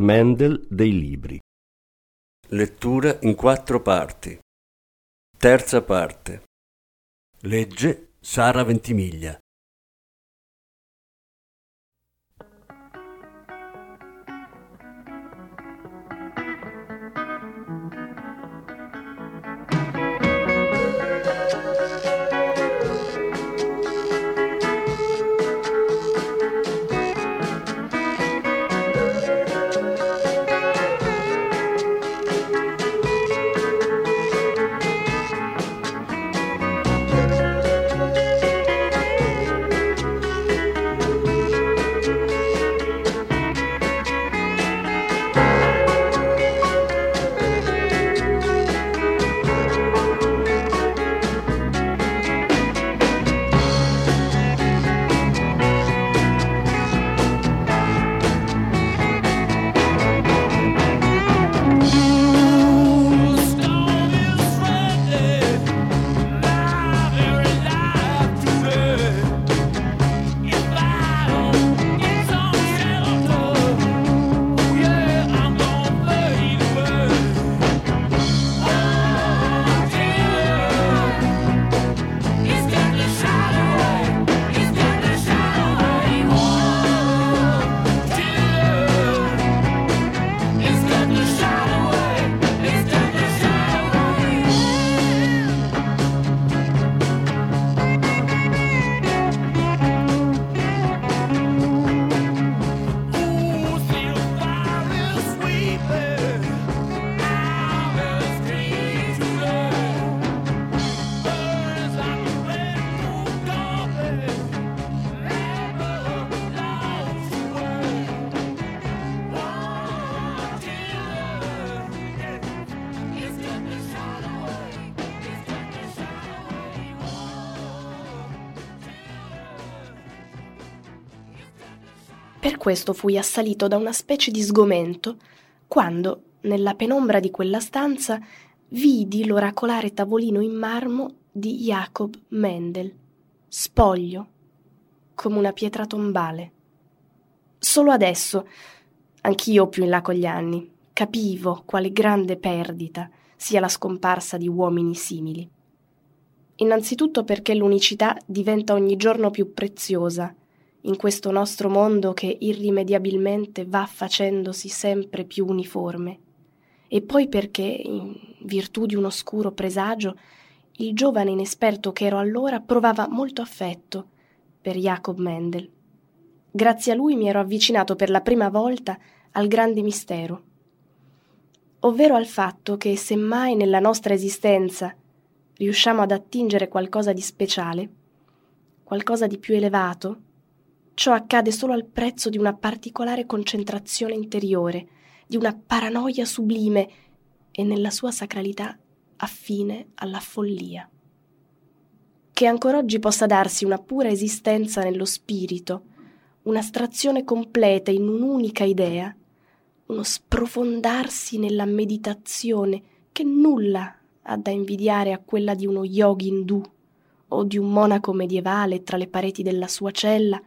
Mendel dei libri. Lettura in quattro parti. Terza parte. Legge Sara Ventimiglia. Per questo fui assalito da una specie di sgomento quando, nella penombra di quella stanza, vidi l'oracolare tavolino in marmo di Jacob Mendel, spoglio, come una pietra tombale. Solo adesso, anch'io più in là con gli anni, capivo quale grande perdita sia la scomparsa di uomini simili. Innanzitutto perché l'unicità diventa ogni giorno più preziosa in questo nostro mondo che irrimediabilmente va facendosi sempre più uniforme, e poi perché, in virtù di un oscuro presagio, il giovane inesperto che ero allora provava molto affetto per Jacob Mendel. Grazie a lui mi ero avvicinato per la prima volta al grande mistero, ovvero al fatto che se mai nella nostra esistenza riusciamo ad attingere qualcosa di speciale, qualcosa di più elevato, Ciò accade solo al prezzo di una particolare concentrazione interiore, di una paranoia sublime e nella sua sacralità affine alla follia. Che ancora oggi possa darsi una pura esistenza nello spirito, un'astrazione completa in un'unica idea, uno sprofondarsi nella meditazione che nulla ha da invidiare a quella di uno yogi indù o di un monaco medievale tra le pareti della sua cella,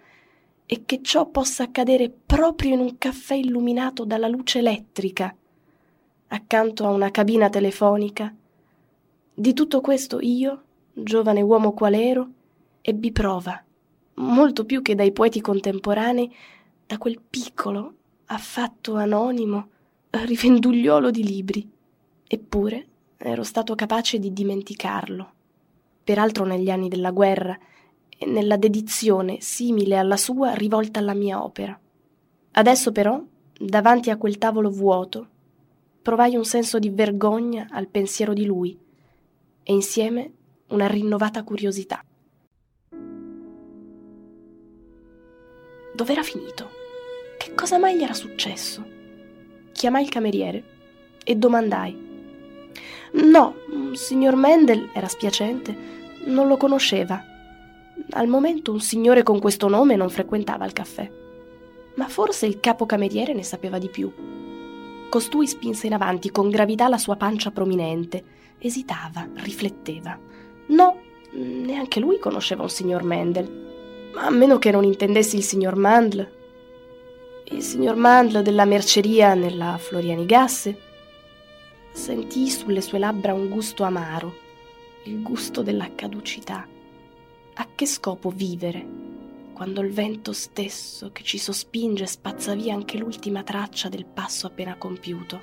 e che ciò possa accadere proprio in un caffè illuminato dalla luce elettrica, accanto a una cabina telefonica. Di tutto questo io, giovane uomo qual ero, ebbi prova, molto più che dai poeti contemporanei, da quel piccolo, affatto anonimo, rivendugliolo di libri. Eppure ero stato capace di dimenticarlo. Peraltro negli anni della guerra, e nella dedizione simile alla sua rivolta alla mia opera. Adesso però, davanti a quel tavolo vuoto, provai un senso di vergogna al pensiero di lui e insieme una rinnovata curiosità. Dov'era finito? Che cosa mai gli era successo? chiamai il cameriere e domandai. No, signor Mendel era spiacente, non lo conosceva. Al momento un signore con questo nome non frequentava il caffè. Ma forse il capocameriere ne sapeva di più. Costui spinse in avanti con gravità la sua pancia prominente. Esitava, rifletteva. No, neanche lui conosceva un signor Mendel. A meno che non intendessi il signor Mandl. Il signor Mandl della merceria nella Floriani Gasse. Sentì sulle sue labbra un gusto amaro, il gusto della caducità. A che scopo vivere quando il vento stesso che ci sospinge spazza via anche l'ultima traccia del passo appena compiuto.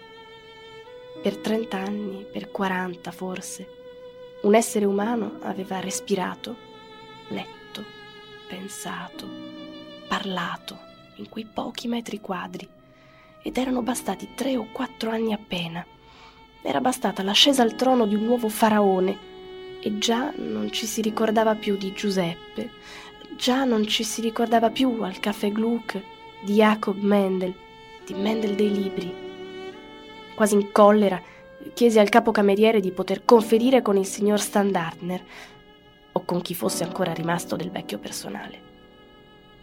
Per trent'anni, per quaranta forse, un essere umano aveva respirato, letto, pensato, parlato in quei pochi metri quadri ed erano bastati tre o quattro anni appena. Era bastata l'ascesa al trono di un nuovo faraone e già non ci si ricordava più di Giuseppe, Già non ci si ricordava più al caffè Gluck di Jacob Mendel, di Mendel dei libri. Quasi in collera chiesi al capocameriere di poter conferire con il signor Standardner o con chi fosse ancora rimasto del vecchio personale.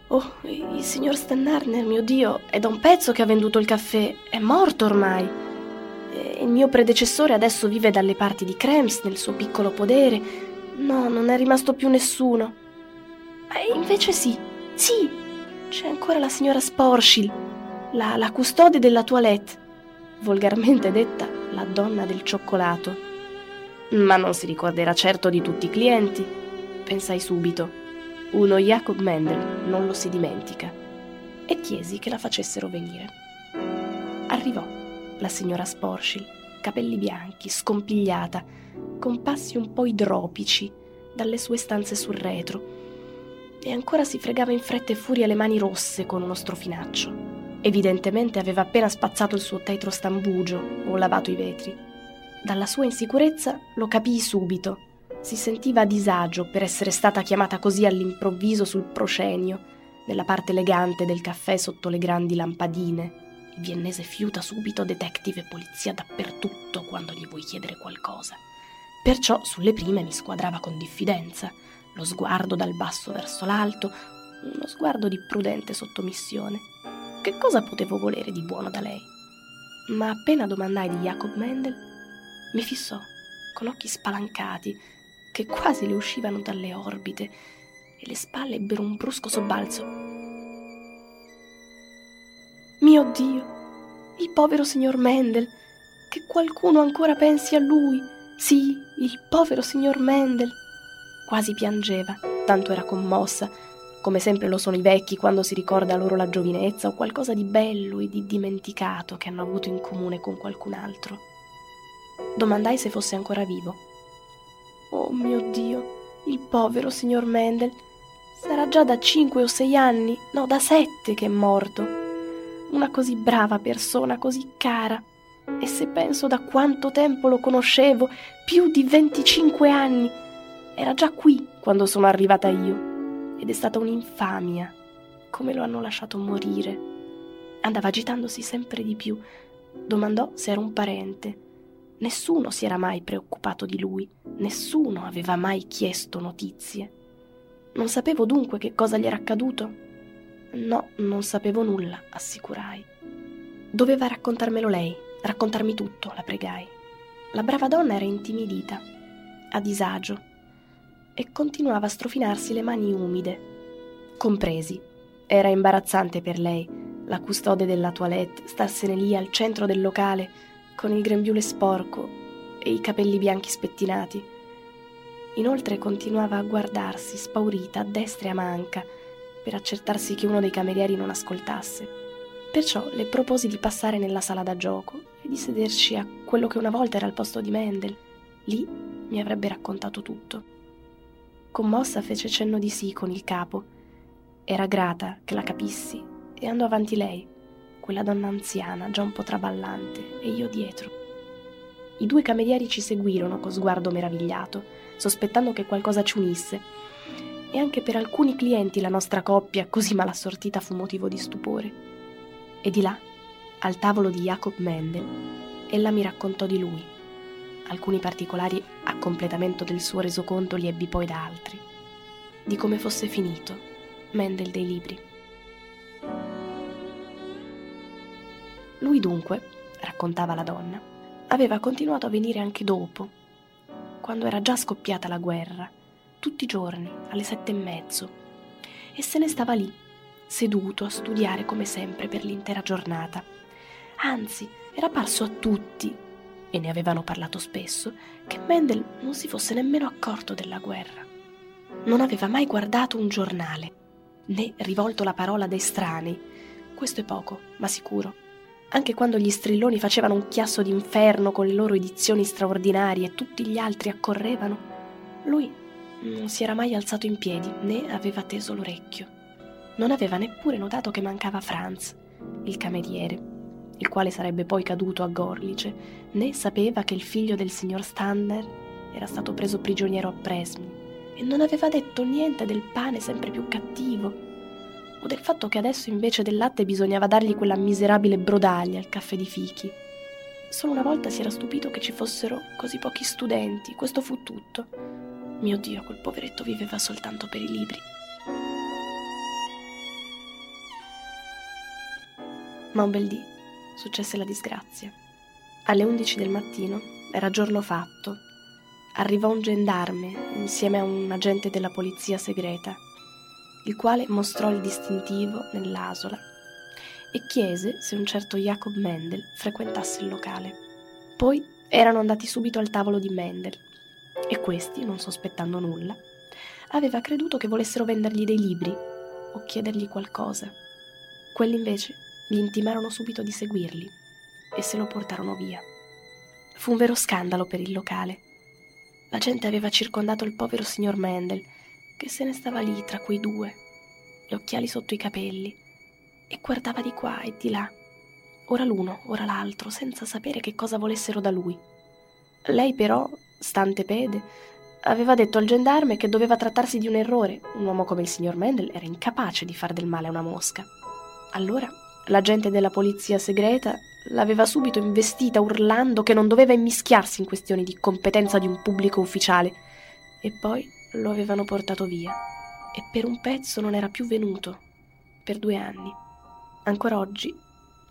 Oh, il signor Standardner, mio Dio, è da un pezzo che ha venduto il caffè, è morto ormai. E il mio predecessore adesso vive dalle parti di Krems nel suo piccolo podere. No, non è rimasto più nessuno. E invece sì, sì, c'è ancora la signora Sporschil, la, la custode della toilette, volgarmente detta la donna del cioccolato. Ma non si ricorderà certo di tutti i clienti, pensai subito. Uno Jacob Mendel non lo si dimentica. E chiesi che la facessero venire. Arrivò la signora Sporschil, capelli bianchi, scompigliata, con passi un po' idropici, dalle sue stanze sul retro, e ancora si fregava in fretta e furia le mani rosse con uno strofinaccio. Evidentemente aveva appena spazzato il suo tetro stambugio o lavato i vetri. Dalla sua insicurezza lo capii subito. Si sentiva a disagio per essere stata chiamata così all'improvviso sul proscenio, nella parte elegante del caffè sotto le grandi lampadine. Il viennese fiuta subito detective e polizia dappertutto quando gli vuoi chiedere qualcosa. Perciò sulle prime mi squadrava con diffidenza lo sguardo dal basso verso l'alto, uno sguardo di prudente sottomissione. Che cosa potevo volere di buono da lei? Ma appena domandai di Jacob Mendel, mi fissò con occhi spalancati che quasi le uscivano dalle orbite e le spalle ebbero un brusco sobbalzo. Mio Dio, il povero signor Mendel, che qualcuno ancora pensi a lui. Sì, il povero signor Mendel. Quasi piangeva, tanto era commossa, come sempre lo sono i vecchi quando si ricorda loro la giovinezza o qualcosa di bello e di dimenticato che hanno avuto in comune con qualcun altro. Domandai se fosse ancora vivo. Oh mio Dio, il povero signor Mendel. Sarà già da cinque o sei anni, no, da sette che è morto. Una così brava persona, così cara. E se penso da quanto tempo lo conoscevo, più di venticinque anni, era già qui quando sono arrivata io ed è stata un'infamia. Come lo hanno lasciato morire. Andava agitandosi sempre di più. Domandò se era un parente. Nessuno si era mai preoccupato di lui, nessuno aveva mai chiesto notizie. Non sapevo dunque che cosa gli era accaduto? No, non sapevo nulla, assicurai. Doveva raccontarmelo lei, raccontarmi tutto, la pregai. La brava donna era intimidita, a disagio, e continuava a strofinarsi le mani umide. Compresi. Era imbarazzante per lei, la custode della toilette, starsene lì al centro del locale, con il grembiule sporco e i capelli bianchi spettinati. Inoltre continuava a guardarsi, spaurita, a destra e a manca, per accertarsi che uno dei camerieri non ascoltasse. Perciò le proposi di passare nella sala da gioco e di sederci a quello che una volta era il posto di Mendel. Lì mi avrebbe raccontato tutto. Commossa fece cenno di sì con il capo. Era grata che la capissi e andò avanti lei, quella donna anziana, già un po' traballante, e io dietro. I due camerieri ci seguirono con sguardo meravigliato, sospettando che qualcosa ci unisse. E anche per alcuni clienti la nostra coppia, così mal assortita, fu motivo di stupore. E di là, Al tavolo di Jacob Mendel, ella mi raccontò di lui. Alcuni particolari a completamento del suo resoconto li ebbi poi da altri. Di come fosse finito Mendel dei libri. Lui dunque, raccontava la donna, aveva continuato a venire anche dopo, quando era già scoppiata la guerra, tutti i giorni, alle sette e mezzo, e se ne stava lì, seduto a studiare come sempre per l'intera giornata. Anzi, era parso a tutti, e ne avevano parlato spesso, che Mendel non si fosse nemmeno accorto della guerra. Non aveva mai guardato un giornale, né rivolto la parola ad estranei. Questo è poco, ma sicuro. Anche quando gli strilloni facevano un chiasso d'inferno con le loro edizioni straordinarie e tutti gli altri accorrevano, lui non si era mai alzato in piedi né aveva teso l'orecchio. Non aveva neppure notato che mancava Franz, il cameriere, il quale sarebbe poi caduto a Gorlice, né sapeva che il figlio del signor Stander era stato preso prigioniero a Presmi e non aveva detto niente del pane sempre più cattivo o del fatto che adesso invece del latte bisognava dargli quella miserabile brodaglia al caffè di fichi. Solo una volta si era stupito che ci fossero così pochi studenti, questo fu tutto. Mio Dio, quel poveretto viveva soltanto per i libri. Ma un bel dì successe la disgrazia. Alle undici del mattino, era giorno fatto, arrivò un gendarme insieme a un agente della polizia segreta il quale mostrò il distintivo nell'asola e chiese se un certo Jacob Mendel frequentasse il locale. Poi erano andati subito al tavolo di Mendel e questi, non sospettando nulla, aveva creduto che volessero vendergli dei libri o chiedergli qualcosa. Quelli invece gli intimarono subito di seguirli e se lo portarono via. Fu un vero scandalo per il locale. La gente aveva circondato il povero signor Mendel che se ne stava lì tra quei due, gli occhiali sotto i capelli, e guardava di qua e di là, ora l'uno, ora l'altro, senza sapere che cosa volessero da lui. Lei però, stante pede, aveva detto al gendarme che doveva trattarsi di un errore. Un uomo come il signor Mendel era incapace di far del male a una mosca. Allora l'agente della polizia segreta l'aveva subito investita urlando che non doveva immischiarsi in questioni di competenza di un pubblico ufficiale. E poi lo avevano portato via e per un pezzo non era più venuto, per due anni. Ancora oggi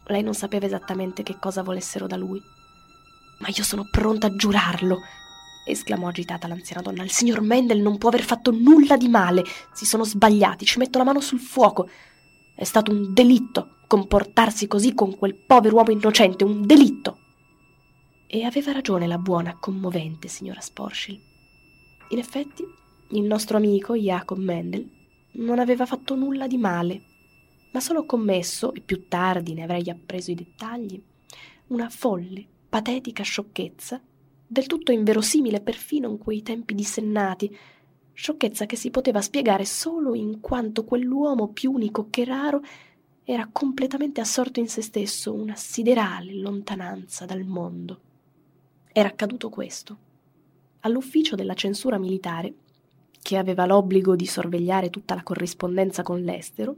lei non sapeva esattamente che cosa volessero da lui. Ma io sono pronta a giurarlo, esclamò agitata l'anziana donna. Il signor Mendel non può aver fatto nulla di male. Si sono sbagliati, ci metto la mano sul fuoco. È stato un delitto comportarsi così con quel povero uomo innocente, un delitto. E aveva ragione la buona, commovente signora Sporschil. In effetti, il nostro amico Jacob Mendel non aveva fatto nulla di male, ma solo commesso, e più tardi ne avrei appreso i dettagli, una folle, patetica sciocchezza, del tutto inverosimile perfino in quei tempi dissennati, sciocchezza che si poteva spiegare solo in quanto quell'uomo più unico che raro era completamente assorto in se stesso, una siderale lontananza dal mondo. Era accaduto questo. All'ufficio della censura militare che aveva l'obbligo di sorvegliare tutta la corrispondenza con l'estero,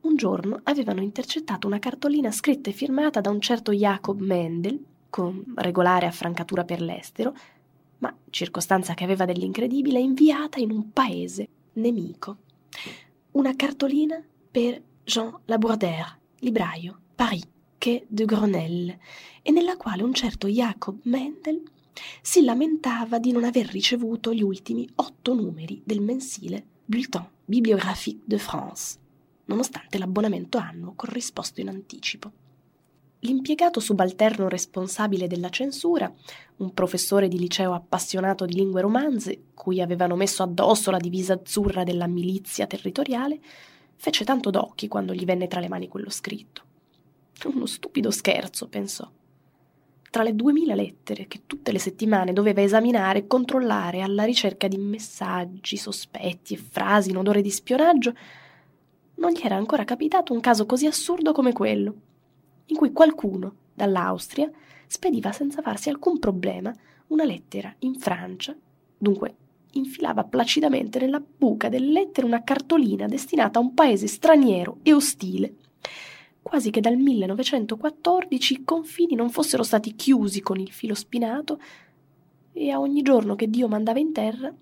un giorno avevano intercettato una cartolina scritta e firmata da un certo Jacob Mendel, con regolare affrancatura per l'estero, ma circostanza che aveva dell'incredibile, inviata in un paese nemico. Una cartolina per Jean Labourdère, libraio, Paris, che de Grenelle, e nella quale un certo Jacob Mendel si lamentava di non aver ricevuto gli ultimi otto numeri del mensile Bulletin Bibliographique de France, nonostante l'abbonamento annuo corrisposto in anticipo. L'impiegato subalterno responsabile della censura, un professore di liceo appassionato di lingue romanze, cui avevano messo addosso la divisa azzurra della milizia territoriale, fece tanto d'occhi quando gli venne tra le mani quello scritto. Uno stupido scherzo, pensò tra le duemila lettere che tutte le settimane doveva esaminare e controllare alla ricerca di messaggi, sospetti e frasi in odore di spionaggio, non gli era ancora capitato un caso così assurdo come quello, in cui qualcuno, dall'Austria, spediva senza farsi alcun problema una lettera in Francia, dunque infilava placidamente nella buca delle lettere una cartolina destinata a un paese straniero e ostile. Quasi che dal 1914 i confini non fossero stati chiusi con il filo spinato e a ogni giorno che Dio mandava in terra,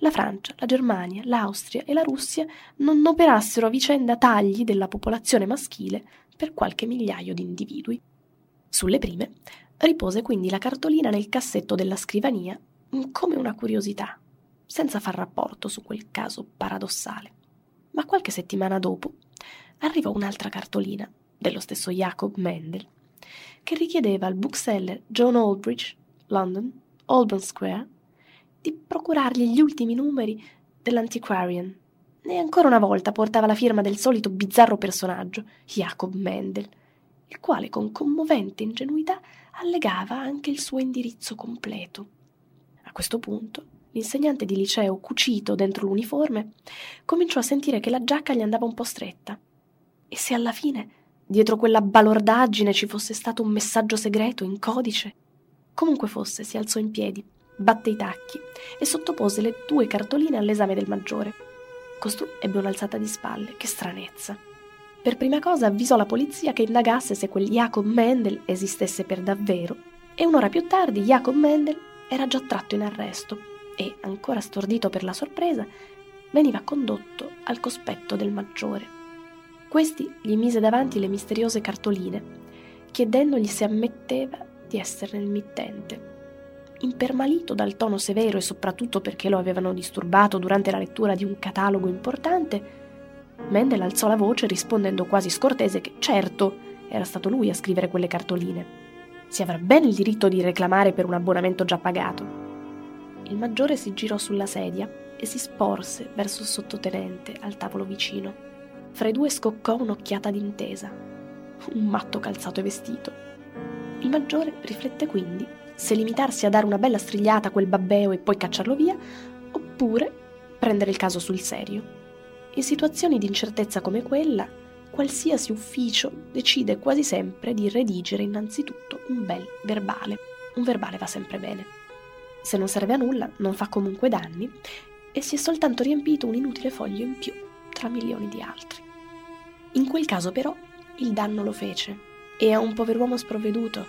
la Francia, la Germania, l'Austria e la Russia non operassero a vicenda tagli della popolazione maschile per qualche migliaio di individui. Sulle prime ripose quindi la cartolina nel cassetto della scrivania come una curiosità, senza far rapporto su quel caso paradossale. Ma qualche settimana dopo arrivò un'altra cartolina dello stesso Jacob Mendel, che richiedeva al bookseller John Aldrich, London, Holborn Square, di procurargli gli ultimi numeri dell'Antiquarian. E ancora una volta portava la firma del solito bizzarro personaggio, Jacob Mendel, il quale con commovente ingenuità allegava anche il suo indirizzo completo. A questo punto l'insegnante di liceo, cucito dentro l'uniforme, cominciò a sentire che la giacca gli andava un po' stretta. E se alla fine, dietro quella balordaggine, ci fosse stato un messaggio segreto in codice? Comunque fosse, si alzò in piedi, batté i tacchi e sottopose le due cartoline all'esame del maggiore. Costui ebbe un'alzata di spalle, che stranezza. Per prima cosa avvisò la polizia che indagasse se quel Jacob Mendel esistesse per davvero e un'ora più tardi Jacob Mendel era già tratto in arresto e, ancora stordito per la sorpresa, veniva condotto al cospetto del maggiore. Questi gli mise davanti le misteriose cartoline, chiedendogli se ammetteva di esserne il mittente. Impermalito dal tono severo e soprattutto perché lo avevano disturbato durante la lettura di un catalogo importante, Mendel alzò la voce rispondendo quasi scortese che certo era stato lui a scrivere quelle cartoline. Si avrà bene il diritto di reclamare per un abbonamento già pagato. Il maggiore si girò sulla sedia e si sporse verso il sottotenente al tavolo vicino. Fra i due scoccò un'occhiata d'intesa. Un matto calzato e vestito. Il maggiore riflette quindi se limitarsi a dare una bella strigliata a quel babbeo e poi cacciarlo via, oppure prendere il caso sul serio. In situazioni di incertezza come quella, qualsiasi ufficio decide quasi sempre di redigere innanzitutto un bel verbale. Un verbale va sempre bene se non serve a nulla, non fa comunque danni e si è soltanto riempito un inutile foglio in più tra milioni di altri. In quel caso però il danno lo fece e a un pover'uomo sprovveduto,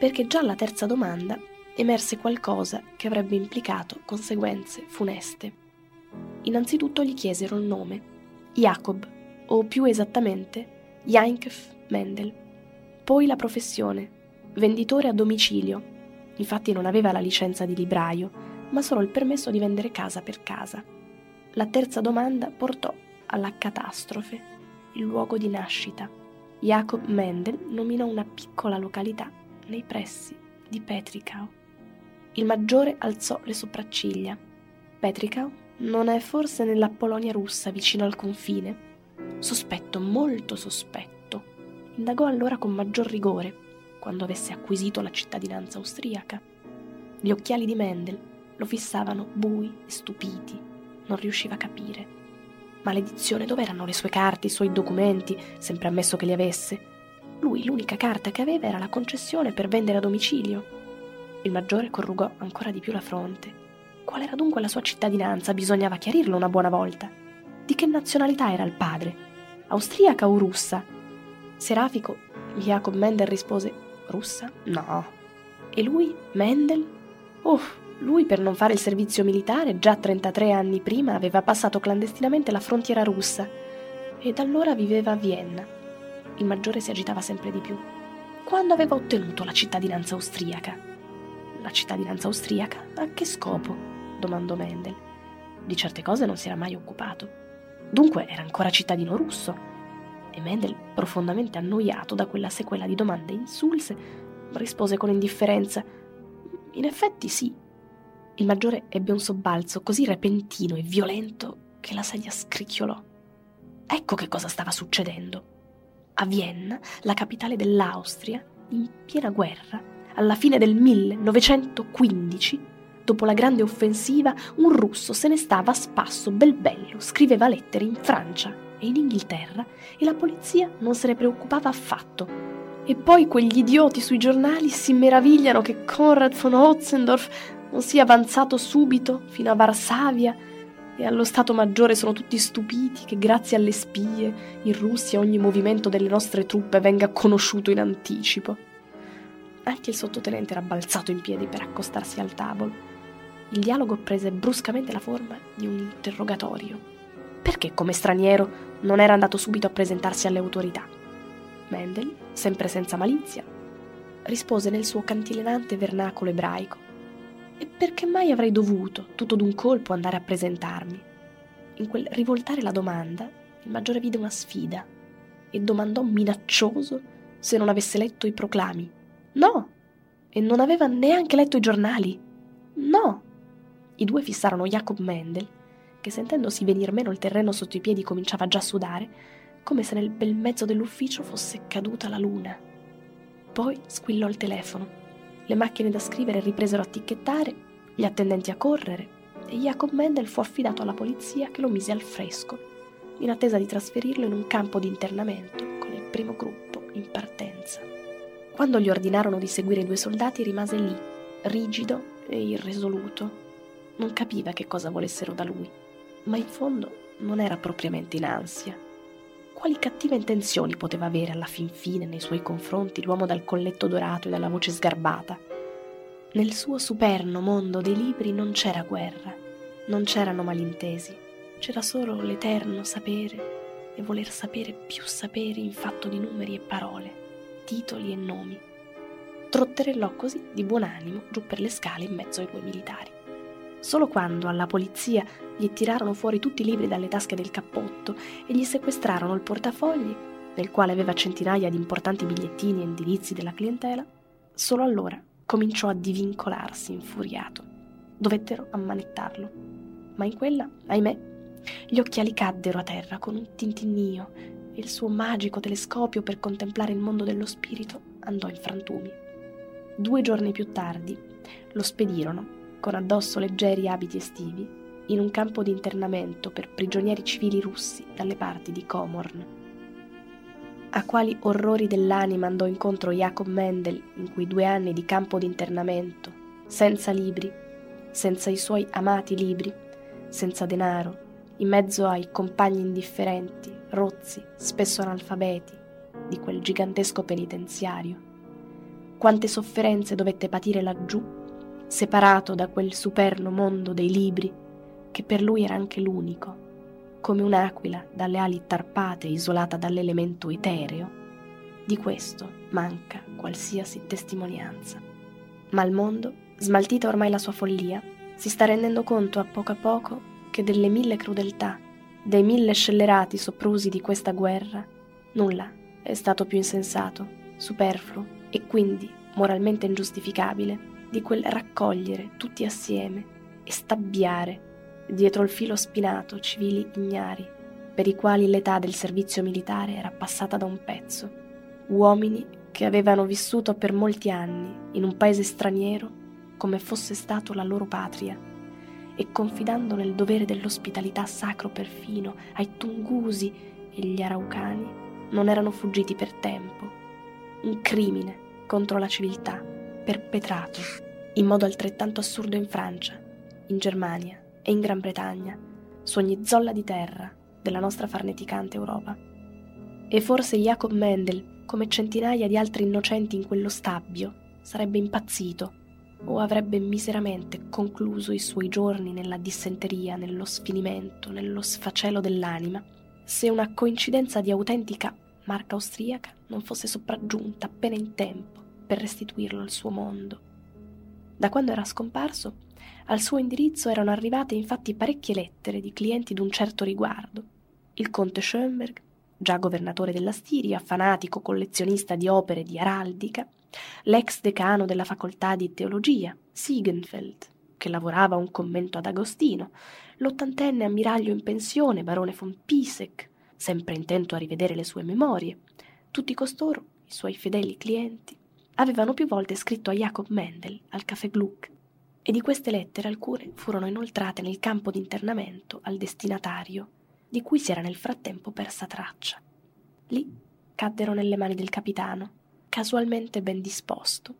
perché già alla terza domanda emerse qualcosa che avrebbe implicato conseguenze funeste. Innanzitutto gli chiesero il nome, Jacob, o più esattamente Jankef Mendel, poi la professione, venditore a domicilio Infatti non aveva la licenza di libraio, ma solo il permesso di vendere casa per casa. La terza domanda portò alla catastrofe, il luogo di nascita. Jacob Mendel nominò una piccola località nei pressi di Petrikau. Il maggiore alzò le sopracciglia. Petrikau non è forse nella Polonia russa vicino al confine? Sospetto, molto sospetto. Indagò allora con maggior rigore quando avesse acquisito la cittadinanza austriaca. Gli occhiali di Mendel lo fissavano bui e stupiti, non riusciva a capire. Maledizione, dov'erano le sue carte, i suoi documenti, sempre ammesso che li avesse? Lui l'unica carta che aveva era la concessione per vendere a domicilio. Il maggiore corrugò ancora di più la fronte. Qual era dunque la sua cittadinanza? Bisognava chiarirlo una buona volta. Di che nazionalità era il padre? Austriaca o russa? Serafico, Jacob Mendel rispose russa? No. E lui, Mendel? Uff, lui per non fare il servizio militare già 33 anni prima aveva passato clandestinamente la frontiera russa e da allora viveva a Vienna. Il maggiore si agitava sempre di più. Quando aveva ottenuto la cittadinanza austriaca? La cittadinanza austriaca? A che scopo? domandò Mendel. Di certe cose non si era mai occupato. Dunque era ancora cittadino russo e Mendel, profondamente annoiato da quella sequela di domande insulse, rispose con indifferenza: In effetti sì. Il maggiore ebbe un sobbalzo così repentino e violento che la sedia scricchiolò. Ecco che cosa stava succedendo. A Vienna, la capitale dell'Austria, in piena guerra, alla fine del 1915, dopo la grande offensiva, un russo se ne stava a spasso bel bello, scriveva lettere in Francia e in Inghilterra e la polizia non se ne preoccupava affatto. E poi quegli idioti sui giornali si meravigliano che Konrad von Hotzendorf non sia avanzato subito fino a Varsavia e allo Stato Maggiore sono tutti stupiti che grazie alle spie in Russia ogni movimento delle nostre truppe venga conosciuto in anticipo. Anche il sottotenente era balzato in piedi per accostarsi al tavolo. Il dialogo prese bruscamente la forma di un interrogatorio. Perché come straniero non era andato subito a presentarsi alle autorità? Mendel, sempre senza malizia, rispose nel suo cantilenante vernacolo ebraico. E perché mai avrei dovuto, tutto d'un colpo, andare a presentarmi? In quel rivoltare la domanda, il maggiore vide una sfida e domandò minaccioso se non avesse letto i proclami. No! E non aveva neanche letto i giornali. No! I due fissarono Jacob Mendel, che sentendosi venir meno il terreno sotto i piedi cominciava già a sudare, come se nel bel mezzo dell'ufficio fosse caduta la luna. Poi squillò il telefono. Le macchine da scrivere ripresero a ticchettare, gli attendenti a correre, e Jacob Mendel fu affidato alla polizia che lo mise al fresco, in attesa di trasferirlo in un campo di internamento con il primo gruppo in partenza. Quando gli ordinarono di seguire i due soldati rimase lì, rigido e irresoluto, non capiva che cosa volessero da lui, ma in fondo non era propriamente in ansia. Quali cattive intenzioni poteva avere alla fin fine nei suoi confronti l'uomo dal colletto dorato e dalla voce sgarbata? Nel suo superno mondo dei libri non c'era guerra, non c'erano malintesi, c'era solo l'eterno sapere e voler sapere più sapere in fatto di numeri e parole, titoli e nomi. Trotterellò così di buon animo giù per le scale in mezzo ai due militari. Solo quando alla polizia gli tirarono fuori tutti i libri dalle tasche del cappotto e gli sequestrarono il portafogli, nel quale aveva centinaia di importanti bigliettini e indirizzi della clientela, solo allora cominciò a divincolarsi infuriato. Dovettero ammanettarlo. Ma in quella, ahimè, gli occhiali caddero a terra con un tintinnio e il suo magico telescopio per contemplare il mondo dello spirito andò in frantumi. Due giorni più tardi lo spedirono con addosso leggeri abiti estivi, in un campo di internamento per prigionieri civili russi dalle parti di Komorn. A quali orrori dell'anima andò incontro Jacob Mendel in quei due anni di campo di internamento, senza libri, senza i suoi amati libri, senza denaro, in mezzo ai compagni indifferenti, rozzi, spesso analfabeti, di quel gigantesco penitenziario. Quante sofferenze dovette patire laggiù separato da quel superno mondo dei libri, che per lui era anche l'unico, come un'aquila dalle ali tarpate isolata dall'elemento etereo. Di questo manca qualsiasi testimonianza. Ma il mondo, smaltita ormai la sua follia, si sta rendendo conto a poco a poco che delle mille crudeltà, dei mille scellerati soprusi di questa guerra, nulla è stato più insensato, superfluo e quindi moralmente ingiustificabile di quel raccogliere tutti assieme e stabbiare dietro il filo spinato civili ignari, per i quali l'età del servizio militare era passata da un pezzo, uomini che avevano vissuto per molti anni in un paese straniero come fosse stato la loro patria, e confidando nel dovere dell'ospitalità sacro perfino ai tungusi e gli araucani, non erano fuggiti per tempo. Un crimine contro la civiltà perpetrato in modo altrettanto assurdo in Francia, in Germania e in Gran Bretagna, su ogni zolla di terra della nostra farneticante Europa. E forse Jacob Mendel, come centinaia di altri innocenti in quello stabbio, sarebbe impazzito o avrebbe miseramente concluso i suoi giorni nella dissenteria, nello sfinimento, nello sfacelo dell'anima, se una coincidenza di autentica marca austriaca non fosse sopraggiunta appena in tempo per restituirlo al suo mondo. Da quando era scomparso, al suo indirizzo erano arrivate infatti parecchie lettere di clienti d'un certo riguardo. Il conte Schönberg, già governatore della Stiria, fanatico collezionista di opere di araldica, l'ex decano della facoltà di teologia, Siegenfeld, che lavorava un commento ad Agostino, l'ottantenne ammiraglio in pensione, barone von Pisek, sempre intento a rivedere le sue memorie, tutti costoro, i suoi fedeli clienti, avevano più volte scritto a Jacob Mendel al Café Gluck e di queste lettere alcune furono inoltrate nel campo di internamento al destinatario, di cui si era nel frattempo persa traccia. Lì caddero nelle mani del capitano, casualmente ben disposto,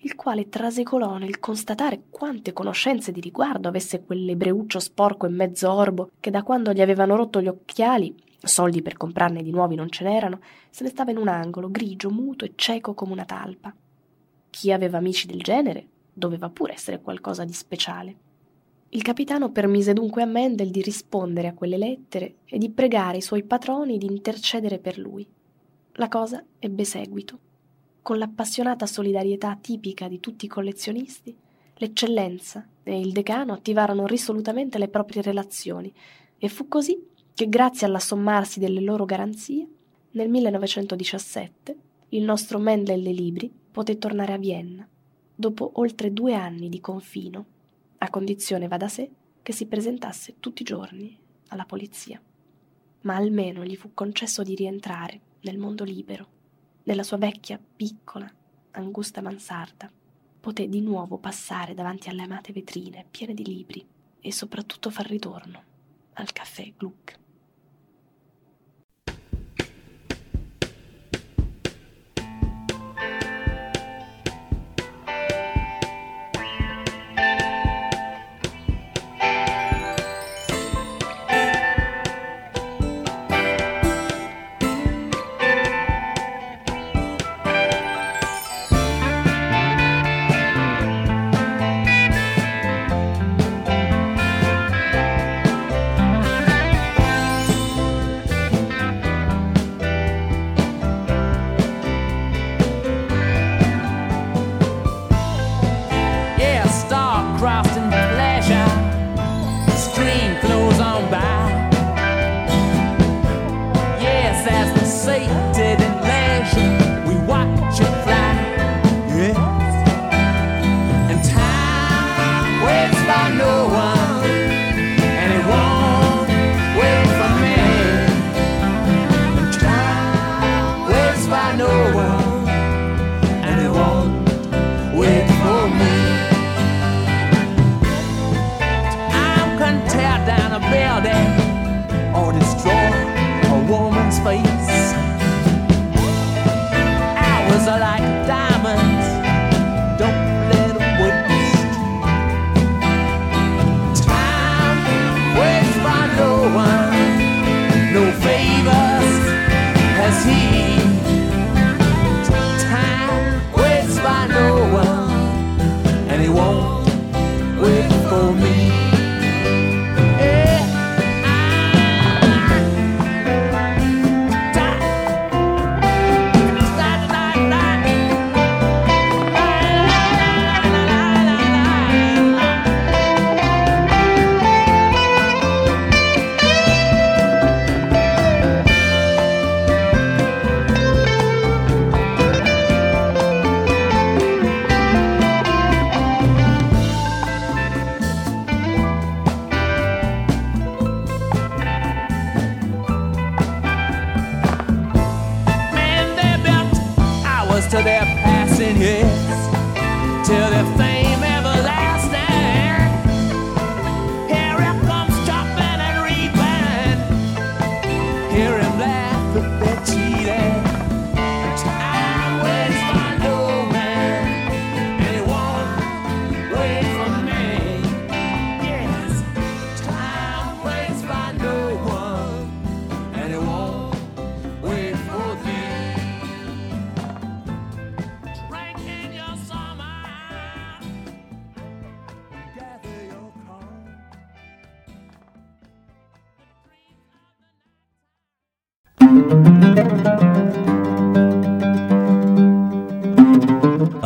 il quale trasecolò nel constatare quante conoscenze di riguardo avesse quell'ebreuccio sporco e mezzo orbo che da quando gli avevano rotto gli occhiali, soldi per comprarne di nuovi non ce n'erano, se ne stava in un angolo, grigio, muto e cieco come una talpa. Chi aveva amici del genere doveva pure essere qualcosa di speciale. Il capitano permise dunque a Mendel di rispondere a quelle lettere e di pregare i suoi patroni di intercedere per lui. La cosa ebbe seguito. Con l'appassionata solidarietà tipica di tutti i collezionisti, l'eccellenza e il decano attivarono risolutamente le proprie relazioni e fu così che grazie all'assommarsi delle loro garanzie, nel 1917 il nostro Mendel dei libri poté tornare a Vienna, dopo oltre due anni di confino a condizione va da sé che si presentasse tutti i giorni alla polizia. Ma almeno gli fu concesso di rientrare nel mondo libero, nella sua vecchia, piccola, angusta mansarda. Poté di nuovo passare davanti alle amate vetrine piene di libri e soprattutto far ritorno al caffè Gluck.